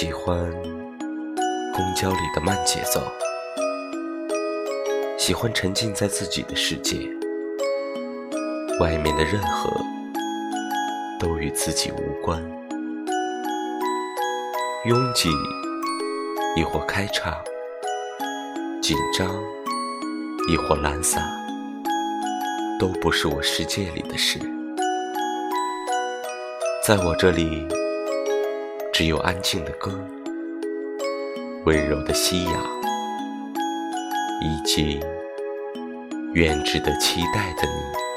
喜欢公交里的慢节奏，喜欢沉浸在自己的世界，外面的任何都与自己无关。拥挤亦或开岔，紧张亦或懒散，都不是我世界里的事。在我这里，只有安静的歌，温柔的夕阳，以及远志的期待的你。